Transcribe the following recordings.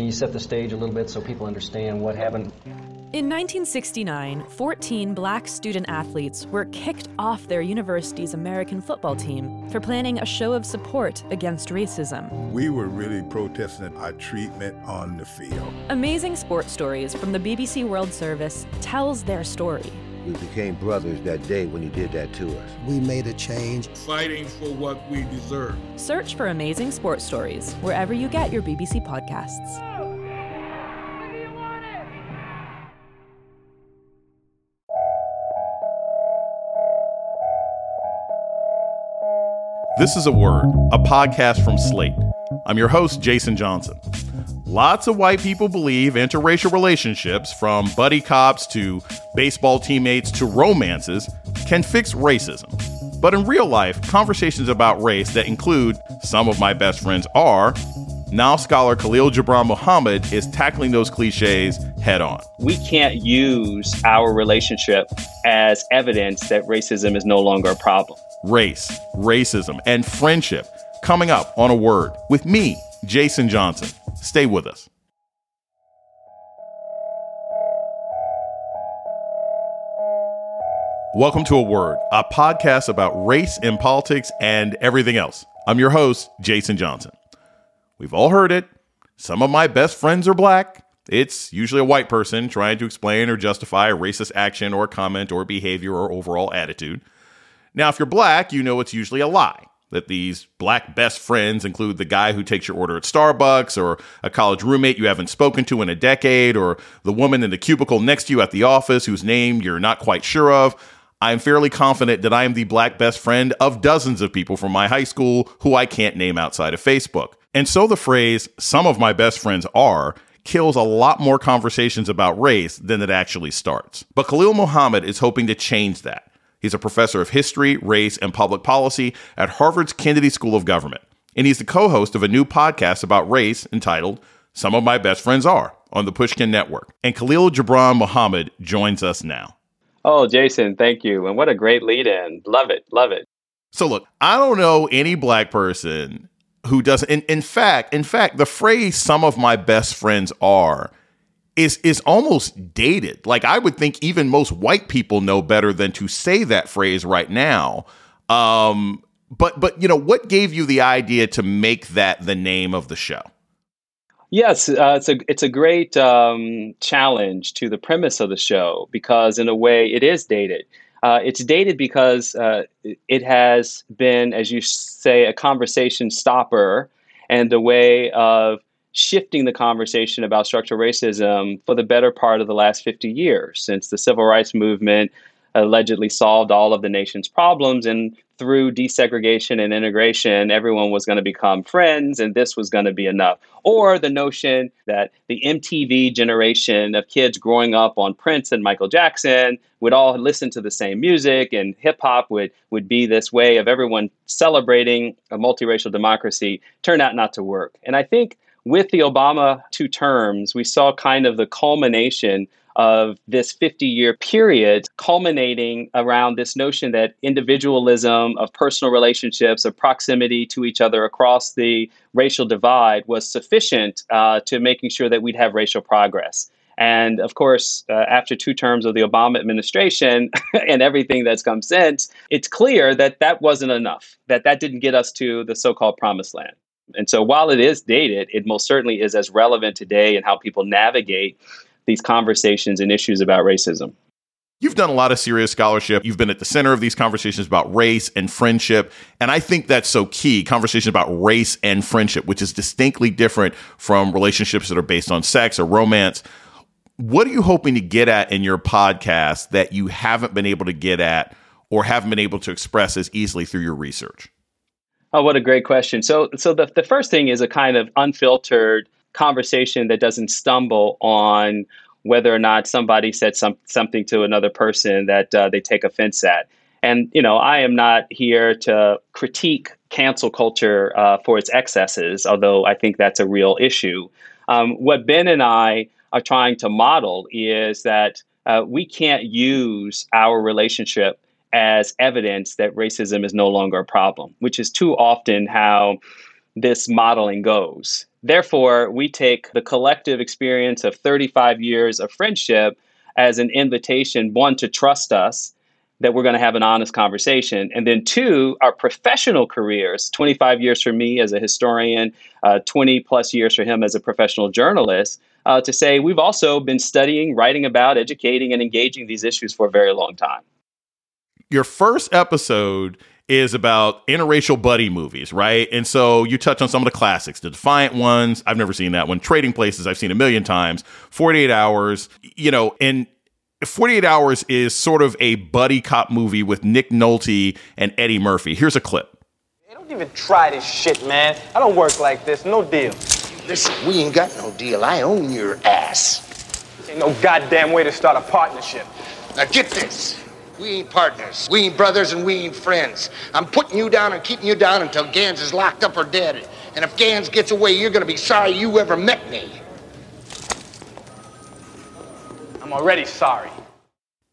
Can you set the stage a little bit so people understand what happened? In 1969, 14 black student athletes were kicked off their university's American football team for planning a show of support against racism. We were really protesting our treatment on the field. Amazing Sports Stories from the BBC World Service tells their story. We became brothers that day when you did that to us. We made a change. Fighting for what we deserve. Search for Amazing Sports Stories wherever you get your BBC podcasts. This is A Word, a podcast from Slate. I'm your host, Jason Johnson. Lots of white people believe interracial relationships, from buddy cops to baseball teammates to romances, can fix racism. But in real life, conversations about race that include some of my best friends are now scholar Khalil Gibran Muhammad is tackling those cliches head on. We can't use our relationship as evidence that racism is no longer a problem race, racism, and friendship coming up on a word with me, Jason Johnson. Stay with us. Welcome to A Word, a podcast about race and politics and everything else. I'm your host, Jason Johnson. We've all heard it. Some of my best friends are black. It's usually a white person trying to explain or justify a racist action or comment or behavior or overall attitude. Now, if you're black, you know it's usually a lie. That these black best friends include the guy who takes your order at Starbucks, or a college roommate you haven't spoken to in a decade, or the woman in the cubicle next to you at the office whose name you're not quite sure of. I'm fairly confident that I am the black best friend of dozens of people from my high school who I can't name outside of Facebook. And so the phrase, some of my best friends are, kills a lot more conversations about race than it actually starts. But Khalil Muhammad is hoping to change that. He's a professor of history, race, and public policy at Harvard's Kennedy School of Government. And he's the co host of a new podcast about race entitled Some of My Best Friends Are on the Pushkin Network. And Khalil Gibran Muhammad joins us now. Oh, Jason, thank you. And what a great lead in. Love it. Love it. So, look, I don't know any black person who doesn't. In, in fact, in fact, the phrase "some of my best friends are" is is almost dated. Like I would think even most white people know better than to say that phrase right now. Um, but but you know what gave you the idea to make that the name of the show? Yes, uh, it's a it's a great um, challenge to the premise of the show because in a way it is dated. Uh, it's dated because uh, it has been, as you say, a conversation stopper and a way of shifting the conversation about structural racism for the better part of the last 50 years since the civil rights movement allegedly solved all of the nation's problems and through desegregation and integration everyone was going to become friends and this was going to be enough. Or the notion that the MTV generation of kids growing up on Prince and Michael Jackson would all listen to the same music and hip hop would would be this way of everyone celebrating a multiracial democracy turned out not to work. And i think with the Obama two terms, we saw kind of the culmination of this 50 year period, culminating around this notion that individualism, of personal relationships, of proximity to each other across the racial divide was sufficient uh, to making sure that we'd have racial progress. And of course, uh, after two terms of the Obama administration and everything that's come since, it's clear that that wasn't enough, that that didn't get us to the so called promised land. And so while it is dated, it most certainly is as relevant today in how people navigate these conversations and issues about racism. You've done a lot of serious scholarship. You've been at the center of these conversations about race and friendship. And I think that's so key conversation about race and friendship, which is distinctly different from relationships that are based on sex or romance. What are you hoping to get at in your podcast that you haven't been able to get at or haven't been able to express as easily through your research? Oh, what a great question. So, so the, the first thing is a kind of unfiltered conversation that doesn't stumble on whether or not somebody said some, something to another person that uh, they take offense at. And, you know, I am not here to critique cancel culture uh, for its excesses, although I think that's a real issue. Um, what Ben and I are trying to model is that uh, we can't use our relationship as evidence that racism is no longer a problem, which is too often how this modeling goes. Therefore, we take the collective experience of 35 years of friendship as an invitation, one, to trust us that we're going to have an honest conversation. And then, two, our professional careers 25 years for me as a historian, uh, 20 plus years for him as a professional journalist. Uh, to say we've also been studying, writing about, educating, and engaging these issues for a very long time. Your first episode is about interracial buddy movies, right? And so you touch on some of the classics, the Defiant ones. I've never seen that one. Trading Places, I've seen a million times. 48 Hours, you know, and 48 Hours is sort of a buddy cop movie with Nick Nolte and Eddie Murphy. Here's a clip. Hey, don't even try this shit, man. I don't work like this. No deal. Listen, we ain't got no deal. I own your ass. Ain't no goddamn way to start a partnership. Now get this. We ain't partners. We ain't brothers and we ain't friends. I'm putting you down and keeping you down until Ganz is locked up or dead. And if Ganz gets away, you're gonna be sorry you ever met me. I'm already sorry.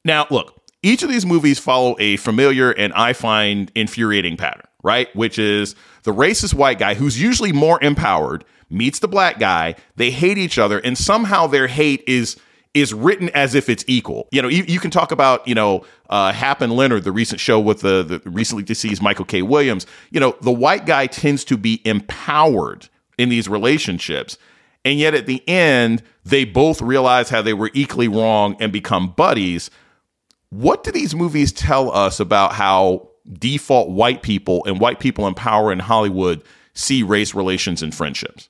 Now, look, each of these movies follow a familiar and I find infuriating pattern, right? Which is the racist white guy who's usually more empowered meets the black guy, they hate each other, and somehow their hate is is written as if it's equal. You know, you, you can talk about, you know, uh, Hap and Leonard, the recent show with the, the recently deceased Michael K. Williams. You know, the white guy tends to be empowered in these relationships. And yet at the end, they both realize how they were equally wrong and become buddies. What do these movies tell us about how default white people and white people in power in Hollywood see race relations and friendships?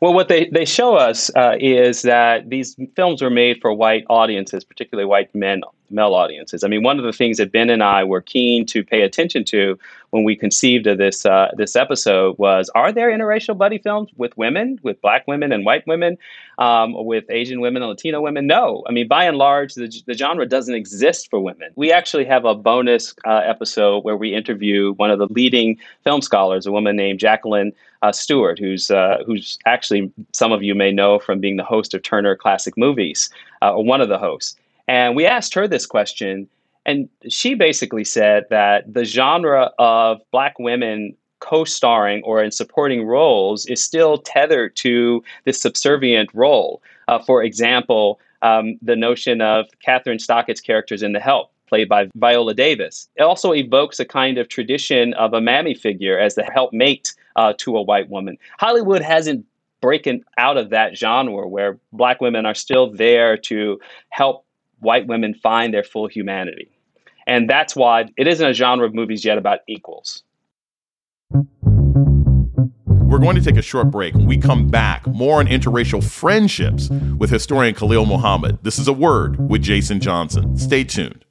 Well, what they, they show us uh, is that these films were made for white audiences, particularly white men, male audiences. I mean, one of the things that Ben and I were keen to pay attention to when we conceived of this uh, this episode was: Are there interracial buddy films with women, with black women and white women, um, with Asian women and Latino women? No. I mean, by and large, the, the genre doesn't exist for women. We actually have a bonus uh, episode where we interview one of the leading film scholars, a woman named Jacqueline uh, Stewart, who's uh, who's actually some of you may know from being the host of Turner Classic Movies, uh, or one of the hosts. And we asked her this question, and she basically said that the genre of black women co-starring or in supporting roles is still tethered to this subservient role. Uh, for example, um, the notion of Kathryn Stockett's characters in The Help, played by Viola Davis. It also evokes a kind of tradition of a mammy figure as the helpmate uh, to a white woman. Hollywood hasn't broken out of that genre where black women are still there to help white women find their full humanity. And that's why it isn't a genre of movies yet about equals. We're going to take a short break. When we come back, more on interracial friendships with historian Khalil Muhammad. This is a word with Jason Johnson. Stay tuned.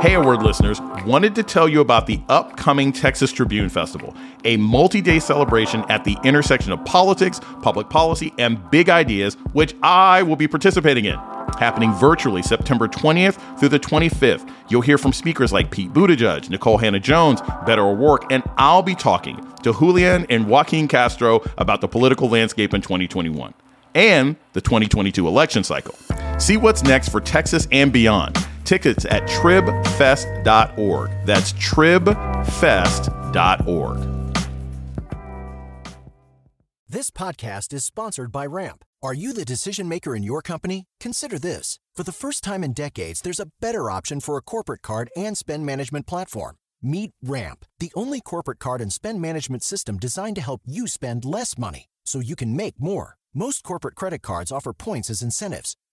Hey, A Word listeners, wanted to tell you about the upcoming Texas Tribune Festival, a multi day celebration at the intersection of politics, public policy, and big ideas, which I will be participating in. Happening virtually September 20th through the 25th. You'll hear from speakers like Pete Buttigieg, Nikole Hannah-Jones, Beto O'Rourke, and I'll be talking to Julian and Joaquin Castro about the political landscape in 2021 and the 2022 election cycle. See what's next for Texas and beyond. Tickets at tribfest.org. That's tribfest.org. This podcast is sponsored by Ramp. Are you the decision maker in your company? Consider this. For the first time in decades, there's a better option for a corporate card and spend management platform. Meet Ramp, the only corporate card and spend management system designed to help you spend less money so you can make more. Most corporate credit cards offer points as incentives,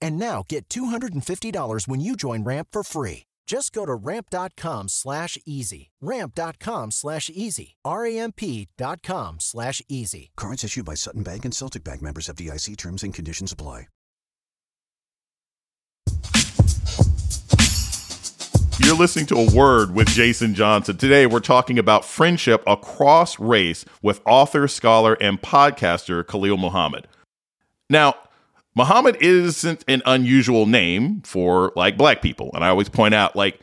And now get $250 when you join Ramp for free. Just go to ramp.com slash easy. Ramp.com slash easy. R-A-M-P.com slash easy. Cards issued by Sutton Bank and Celtic Bank members FDIC terms and conditions apply. You're listening to A Word with Jason Johnson. Today, we're talking about friendship across race with author, scholar, and podcaster Khalil Muhammad. Now, Muhammad isn't an unusual name for like black people. And I always point out, like,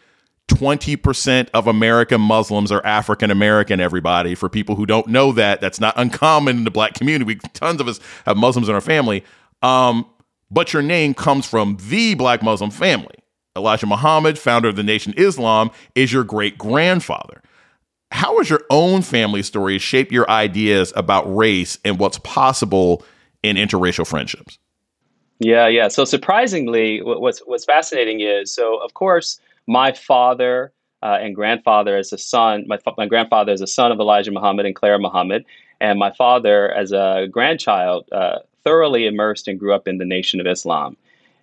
20% of American Muslims are African American, everybody. For people who don't know that, that's not uncommon in the black community. We, tons of us have Muslims in our family. Um, but your name comes from the black Muslim family. Elijah Muhammad, founder of the Nation Islam, is your great grandfather. How has your own family story shaped your ideas about race and what's possible in interracial friendships? Yeah, yeah. So surprisingly, what's what's fascinating is so of course my father uh, and grandfather as a son, my my grandfather is a son of Elijah Muhammad and Clara Muhammad, and my father as a grandchild uh, thoroughly immersed and grew up in the Nation of Islam.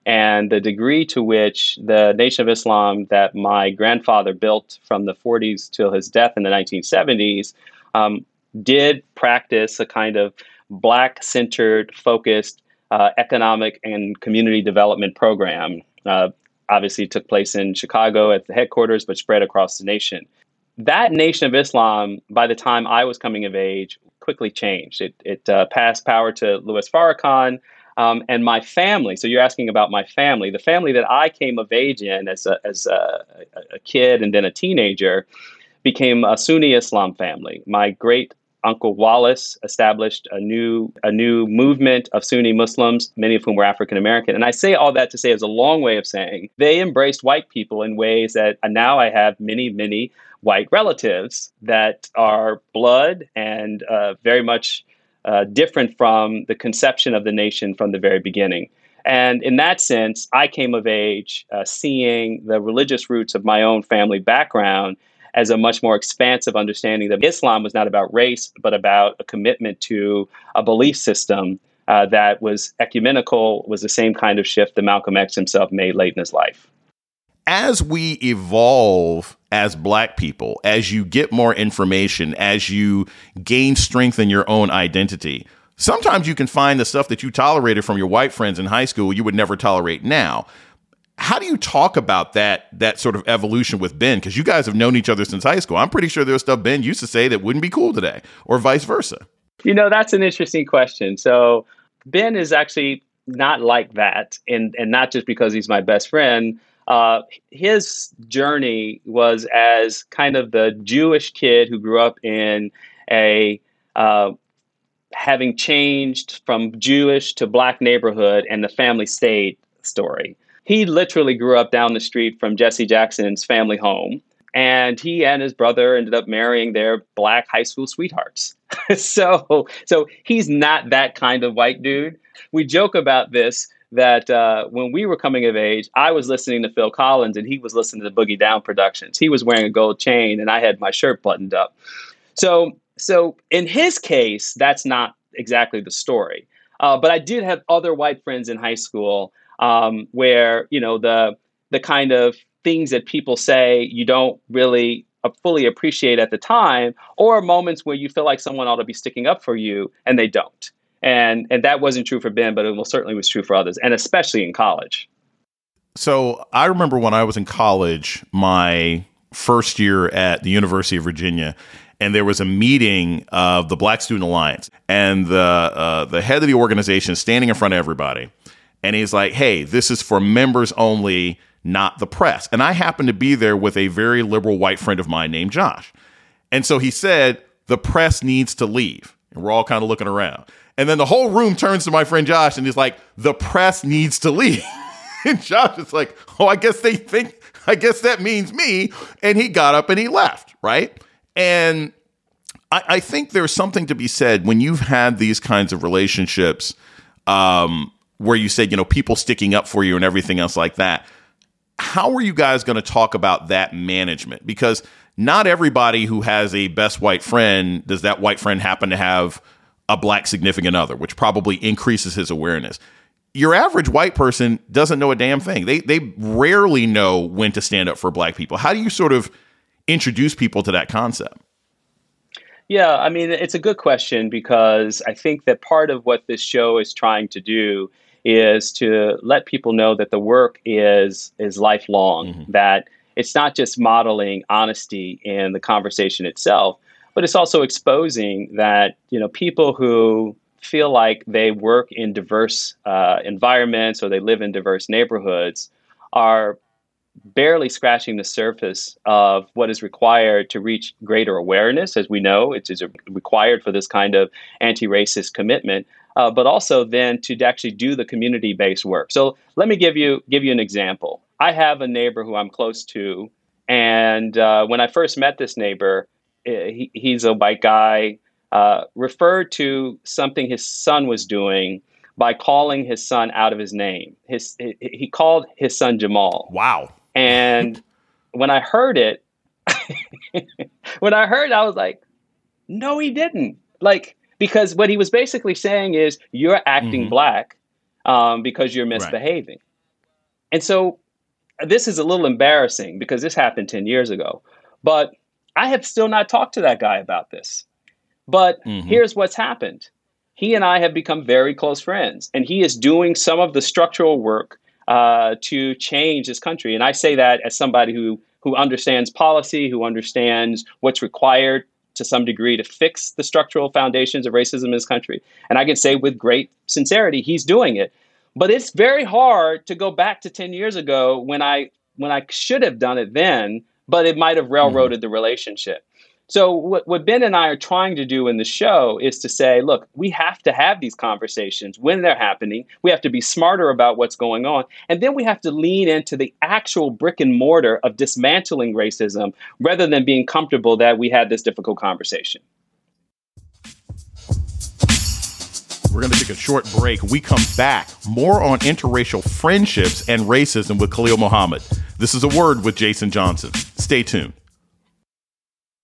And the degree to which the Nation of Islam that my grandfather built from the 40s till his death in the 1970s um, did practice a kind of black centered, focused uh, economic and community development program. Uh, obviously, took place in Chicago at the headquarters, but spread across the nation. That Nation of Islam, by the time I was coming of age, quickly changed. It, it uh, passed power to Louis Farrakhan. Um, and my family. So you're asking about my family. The family that I came of age in as a, as a, a kid and then a teenager became a Sunni Islam family. My great Uncle Wallace established a new a new movement of Sunni Muslims, many of whom were African American. And I say all that to say is a long way of saying they embraced white people in ways that now I have many many white relatives that are blood and uh, very much uh, different from the conception of the nation from the very beginning. And in that sense, I came of age uh, seeing the religious roots of my own family background as a much more expansive understanding that Islam was not about race, but about a commitment to a belief system uh, that was ecumenical, was the same kind of shift that Malcolm X himself made late in his life as we evolve as black people, as you get more information, as you gain strength in your own identity, sometimes you can find the stuff that you tolerated from your white friends in high school you would never tolerate now. How do you talk about that that sort of evolution with Ben? Because you guys have known each other since high school. I'm pretty sure there's stuff Ben used to say that wouldn't be cool today, or vice versa. You know, that's an interesting question. So Ben is actually not like that, and and not just because he's my best friend uh, his journey was as kind of the Jewish kid who grew up in a uh, having changed from Jewish to black neighborhood and the family state story. He literally grew up down the street from Jesse Jackson's family home. And he and his brother ended up marrying their black high school sweethearts. so, so he's not that kind of white dude. We joke about this that uh, when we were coming of age, I was listening to Phil Collins and he was listening to Boogie Down Productions. He was wearing a gold chain and I had my shirt buttoned up. So, so in his case, that's not exactly the story. Uh, but I did have other white friends in high school um, where you know the the kind of things that people say you don't really fully appreciate at the time, or moments where you feel like someone ought to be sticking up for you and they don't and and that wasn't true for Ben, but it most certainly was true for others, and especially in college. So I remember when I was in college, my first year at the University of Virginia, and there was a meeting of the Black Student Alliance, and the uh, the head of the organization standing in front of everybody, and he's like, "Hey, this is for members only." Not the press. And I happened to be there with a very liberal white friend of mine named Josh. And so he said, the press needs to leave. And we're all kind of looking around. And then the whole room turns to my friend Josh and he's like, the press needs to leave. and Josh is like, oh, I guess they think, I guess that means me. And he got up and he left, right? And I, think there's something to be said when you've had these kinds of relationships um, where you said, you know, people sticking up for you and everything else like that. How are you guys going to talk about that management? Because not everybody who has a best white friend does that white friend happen to have a black significant other, which probably increases his awareness. Your average white person doesn't know a damn thing. They they rarely know when to stand up for black people. How do you sort of introduce people to that concept? Yeah, I mean, it's a good question because I think that part of what this show is trying to do is to let people know that the work is is lifelong. Mm-hmm. That it's not just modeling honesty in the conversation itself, but it's also exposing that you know people who feel like they work in diverse uh, environments or they live in diverse neighborhoods are barely scratching the surface of what is required to reach greater awareness. As we know, it is required for this kind of anti racist commitment. Uh, but also then to actually do the community-based work. So let me give you give you an example. I have a neighbor who I'm close to, and uh, when I first met this neighbor, eh, he, he's a white guy. Uh, referred to something his son was doing by calling his son out of his name. His he called his son Jamal. Wow. And when I heard it, when I heard, it, I was like, no, he didn't. Like, because what he was basically saying is, you're acting mm-hmm. black um, because you're misbehaving. Right. And so this is a little embarrassing because this happened 10 years ago. But I have still not talked to that guy about this. But mm-hmm. here's what's happened he and I have become very close friends, and he is doing some of the structural work uh, to change this country. And I say that as somebody who who understands policy, who understands what's required to some degree to fix the structural foundations of racism in this country. And I can say with great sincerity, he's doing it. But it's very hard to go back to 10 years ago when I when I should have done it then, but it might have railroaded mm-hmm. the relationship. So what, what Ben and I are trying to do in the show is to say, look, we have to have these conversations when they're happening. We have to be smarter about what's going on. And then we have to lean into the actual brick and mortar of dismantling racism rather than being comfortable that we had this difficult conversation. We're going to take a short break. We come back. More on interracial friendships and racism with Khalil Muhammad. This is a word with Jason Johnson. Stay tuned.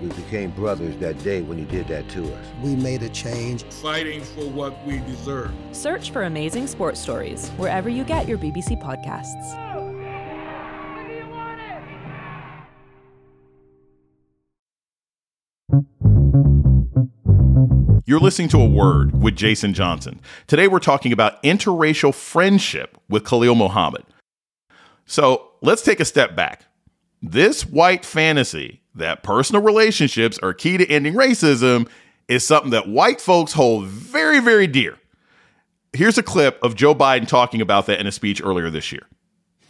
We became brothers that day when you did that to us. We made a change. Fighting for what we deserve. Search for Amazing Sports Stories wherever you get your BBC podcasts. You're listening to A Word with Jason Johnson. Today we're talking about interracial friendship with Khalil Muhammad. So let's take a step back. This white fantasy that personal relationships are key to ending racism is something that white folks hold very, very dear. Here's a clip of Joe Biden talking about that in a speech earlier this year.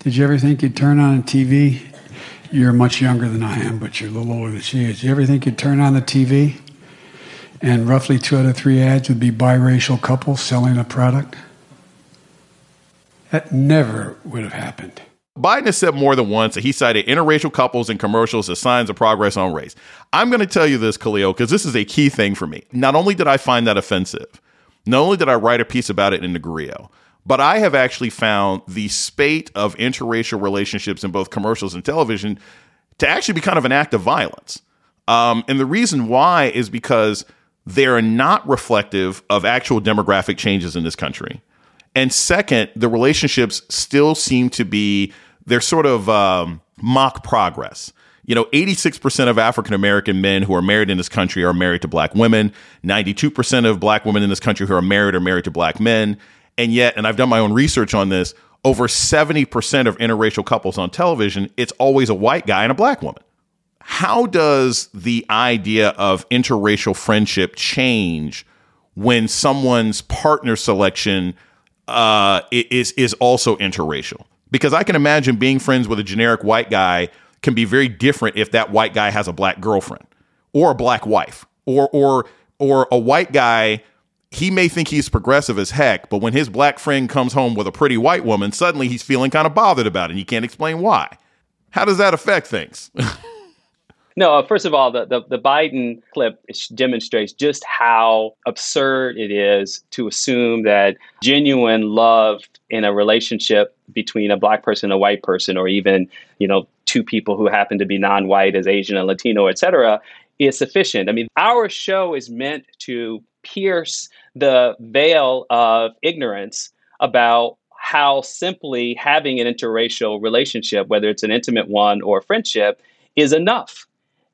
Did you ever think you'd turn on a TV? You're much younger than I am, but you're a little older than she is. Did you ever think you'd turn on the TV and roughly two out of three ads would be biracial couples selling a product. That never would have happened. Biden has said more than once that he cited interracial couples in commercials as signs of progress on race. I'm going to tell you this, Khalil, because this is a key thing for me. Not only did I find that offensive, not only did I write a piece about it in the Grio, but I have actually found the spate of interracial relationships in both commercials and television to actually be kind of an act of violence. Um, and the reason why is because they're not reflective of actual demographic changes in this country. And second, the relationships still seem to be, they're sort of um, mock progress. You know, 86% of African American men who are married in this country are married to black women. 92% of black women in this country who are married are married to black men. And yet, and I've done my own research on this, over 70% of interracial couples on television, it's always a white guy and a black woman how does the idea of interracial friendship change when someone's partner selection uh, is is also interracial? Because I can imagine being friends with a generic white guy can be very different if that white guy has a black girlfriend or a black wife or or or a white guy he may think he's progressive as heck, but when his black friend comes home with a pretty white woman, suddenly he's feeling kind of bothered about it and he can't explain why. How does that affect things? No, uh, first of all, the, the, the Biden clip demonstrates just how absurd it is to assume that genuine love in a relationship between a black person and a white person, or even, you know, two people who happen to be non-white as Asian and Latino, et cetera, is sufficient. I mean, our show is meant to pierce the veil of ignorance about how simply having an interracial relationship, whether it's an intimate one or a friendship, is enough.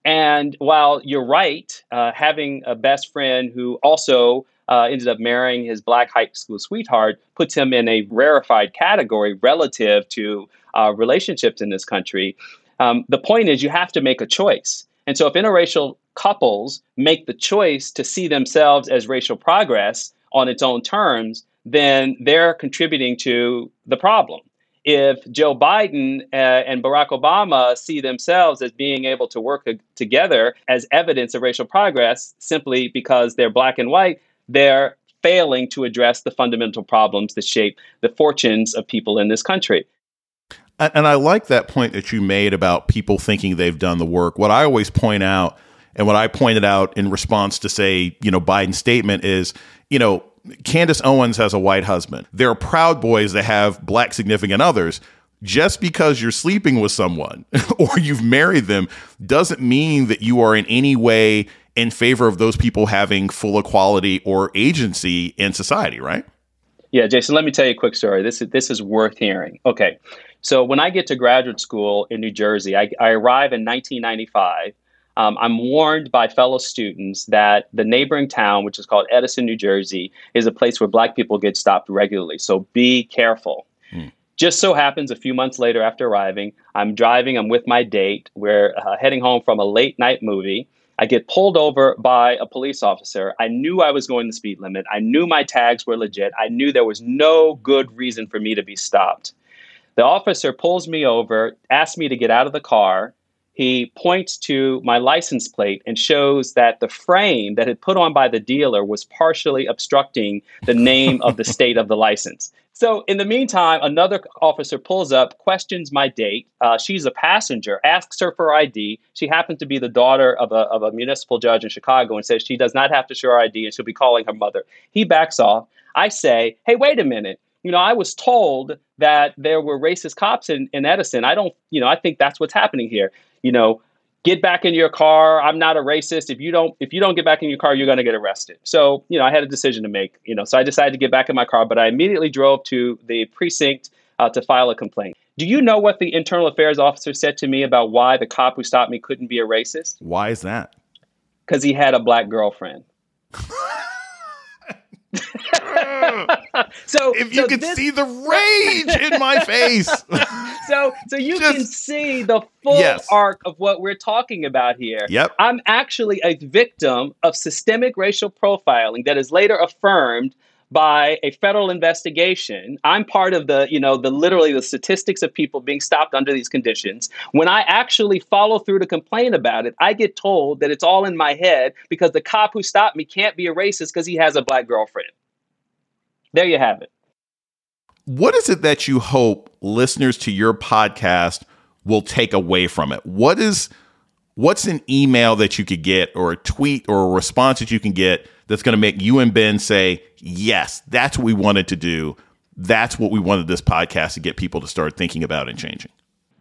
And while you're right, uh, having a best friend who also uh, ended up marrying his black high school sweetheart puts him in a rarefied category relative to uh, relationships in this country. Um, the point is, you have to make a choice. And so, if interracial couples make the choice to see themselves as racial progress on its own terms, then they're contributing to the problem. If Joe Biden uh, and Barack Obama see themselves as being able to work together as evidence of racial progress simply because they're black and white, they're failing to address the fundamental problems that shape the fortunes of people in this country. And I like that point that you made about people thinking they've done the work. What I always point out, and what I pointed out in response to, say, you know, Biden's statement is, you know, Candace Owens has a white husband. There are proud boys that have black significant others. Just because you're sleeping with someone or you've married them doesn't mean that you are in any way in favor of those people having full equality or agency in society, right? Yeah, Jason, let me tell you a quick story. This is this is worth hearing. Okay. So when I get to graduate school in New Jersey, I, I arrive in 1995. Um, I'm warned by fellow students that the neighboring town, which is called Edison, New Jersey, is a place where black people get stopped regularly. So be careful. Hmm. Just so happens a few months later after arriving, I'm driving, I'm with my date. We're uh, heading home from a late night movie. I get pulled over by a police officer. I knew I was going the speed limit. I knew my tags were legit. I knew there was no good reason for me to be stopped. The officer pulls me over, asks me to get out of the car. He points to my license plate and shows that the frame that had put on by the dealer was partially obstructing the name of the state of the license. So, in the meantime, another officer pulls up, questions my date. Uh, she's a passenger, asks her for ID. She happens to be the daughter of a, of a municipal judge in Chicago and says she does not have to show her ID and she'll be calling her mother. He backs off. I say, hey, wait a minute. You know, I was told that there were racist cops in, in Edison. I don't, you know, I think that's what's happening here. You know, get back in your car. I'm not a racist. If you don't if you don't get back in your car, you're going to get arrested. So, you know, I had a decision to make, you know. So I decided to get back in my car, but I immediately drove to the precinct uh, to file a complaint. Do you know what the internal affairs officer said to me about why the cop who stopped me couldn't be a racist? Why is that? Cuz he had a black girlfriend. so if you so could this, see the rage in my face. so so you Just, can see the full yes. arc of what we're talking about here. Yep. I'm actually a victim of systemic racial profiling that is later affirmed by a federal investigation. I'm part of the, you know, the literally the statistics of people being stopped under these conditions. When I actually follow through to complain about it, I get told that it's all in my head because the cop who stopped me can't be a racist because he has a black girlfriend. There you have it. What is it that you hope listeners to your podcast will take away from it? What is what's an email that you could get or a tweet or a response that you can get that's going to make you and Ben say, "Yes, that's what we wanted to do. That's what we wanted this podcast to get people to start thinking about and changing."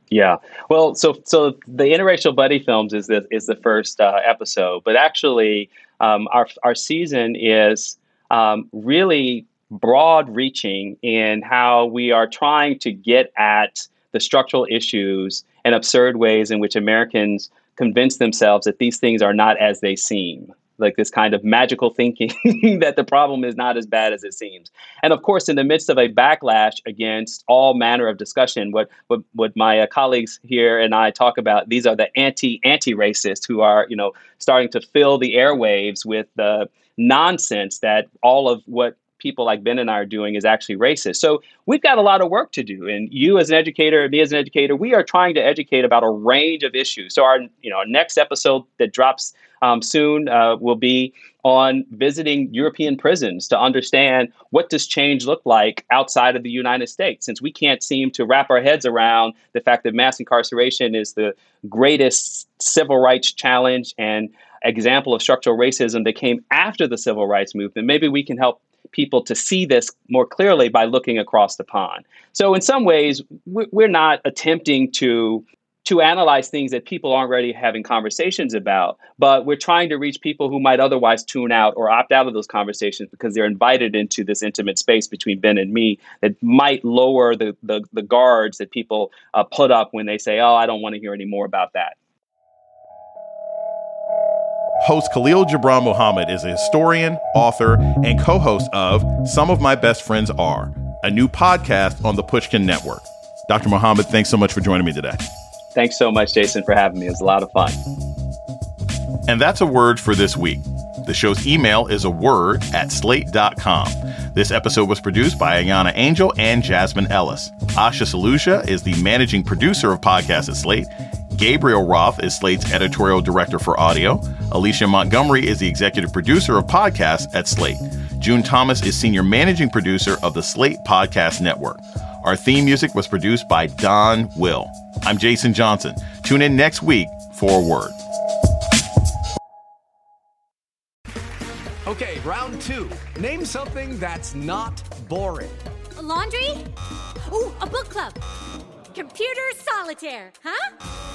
Yeah. Well, so so the interracial buddy films is the is the first uh, episode, but actually, um, our our season is um, really broad reaching in how we are trying to get at the structural issues and absurd ways in which Americans convince themselves that these things are not as they seem. Like this kind of magical thinking that the problem is not as bad as it seems. And of course, in the midst of a backlash against all manner of discussion, what what, what my uh, colleagues here and I talk about, these are the anti anti racists who are you know starting to fill the airwaves with the nonsense that all of what people like Ben and I are doing is actually racist. So we've got a lot of work to do. And you as an educator, and me as an educator, we are trying to educate about a range of issues. So our you know our next episode that drops um, soon uh, will be on visiting European prisons to understand what does change look like outside of the United States, since we can't seem to wrap our heads around the fact that mass incarceration is the greatest civil rights challenge and example of structural racism that came after the civil rights movement. Maybe we can help people to see this more clearly by looking across the pond. So, in some ways, we're not attempting to to analyze things that people aren't already having conversations about, but we're trying to reach people who might otherwise tune out or opt out of those conversations because they're invited into this intimate space between Ben and me that might lower the, the, the guards that people uh, put up when they say, oh, I don't want to hear any more about that. Host Khalil Gibran Muhammad is a historian, author, and co host of Some of My Best Friends Are, a new podcast on the Pushkin Network. Dr. Muhammad, thanks so much for joining me today. Thanks so much, Jason, for having me. It was a lot of fun. And that's a word for this week. The show's email is a word at slate.com. This episode was produced by Ayana Angel and Jasmine Ellis. Asha Saluja is the managing producer of podcasts at Slate. Gabriel Roth is Slate's editorial director for audio. Alicia Montgomery is the executive producer of podcasts at Slate. June Thomas is senior managing producer of the Slate Podcast Network. Our theme music was produced by Don Will. I'm Jason Johnson. Tune in next week for word. Okay, round two. Name something that's not boring. A laundry? Ooh, a book club. Computer solitaire, huh?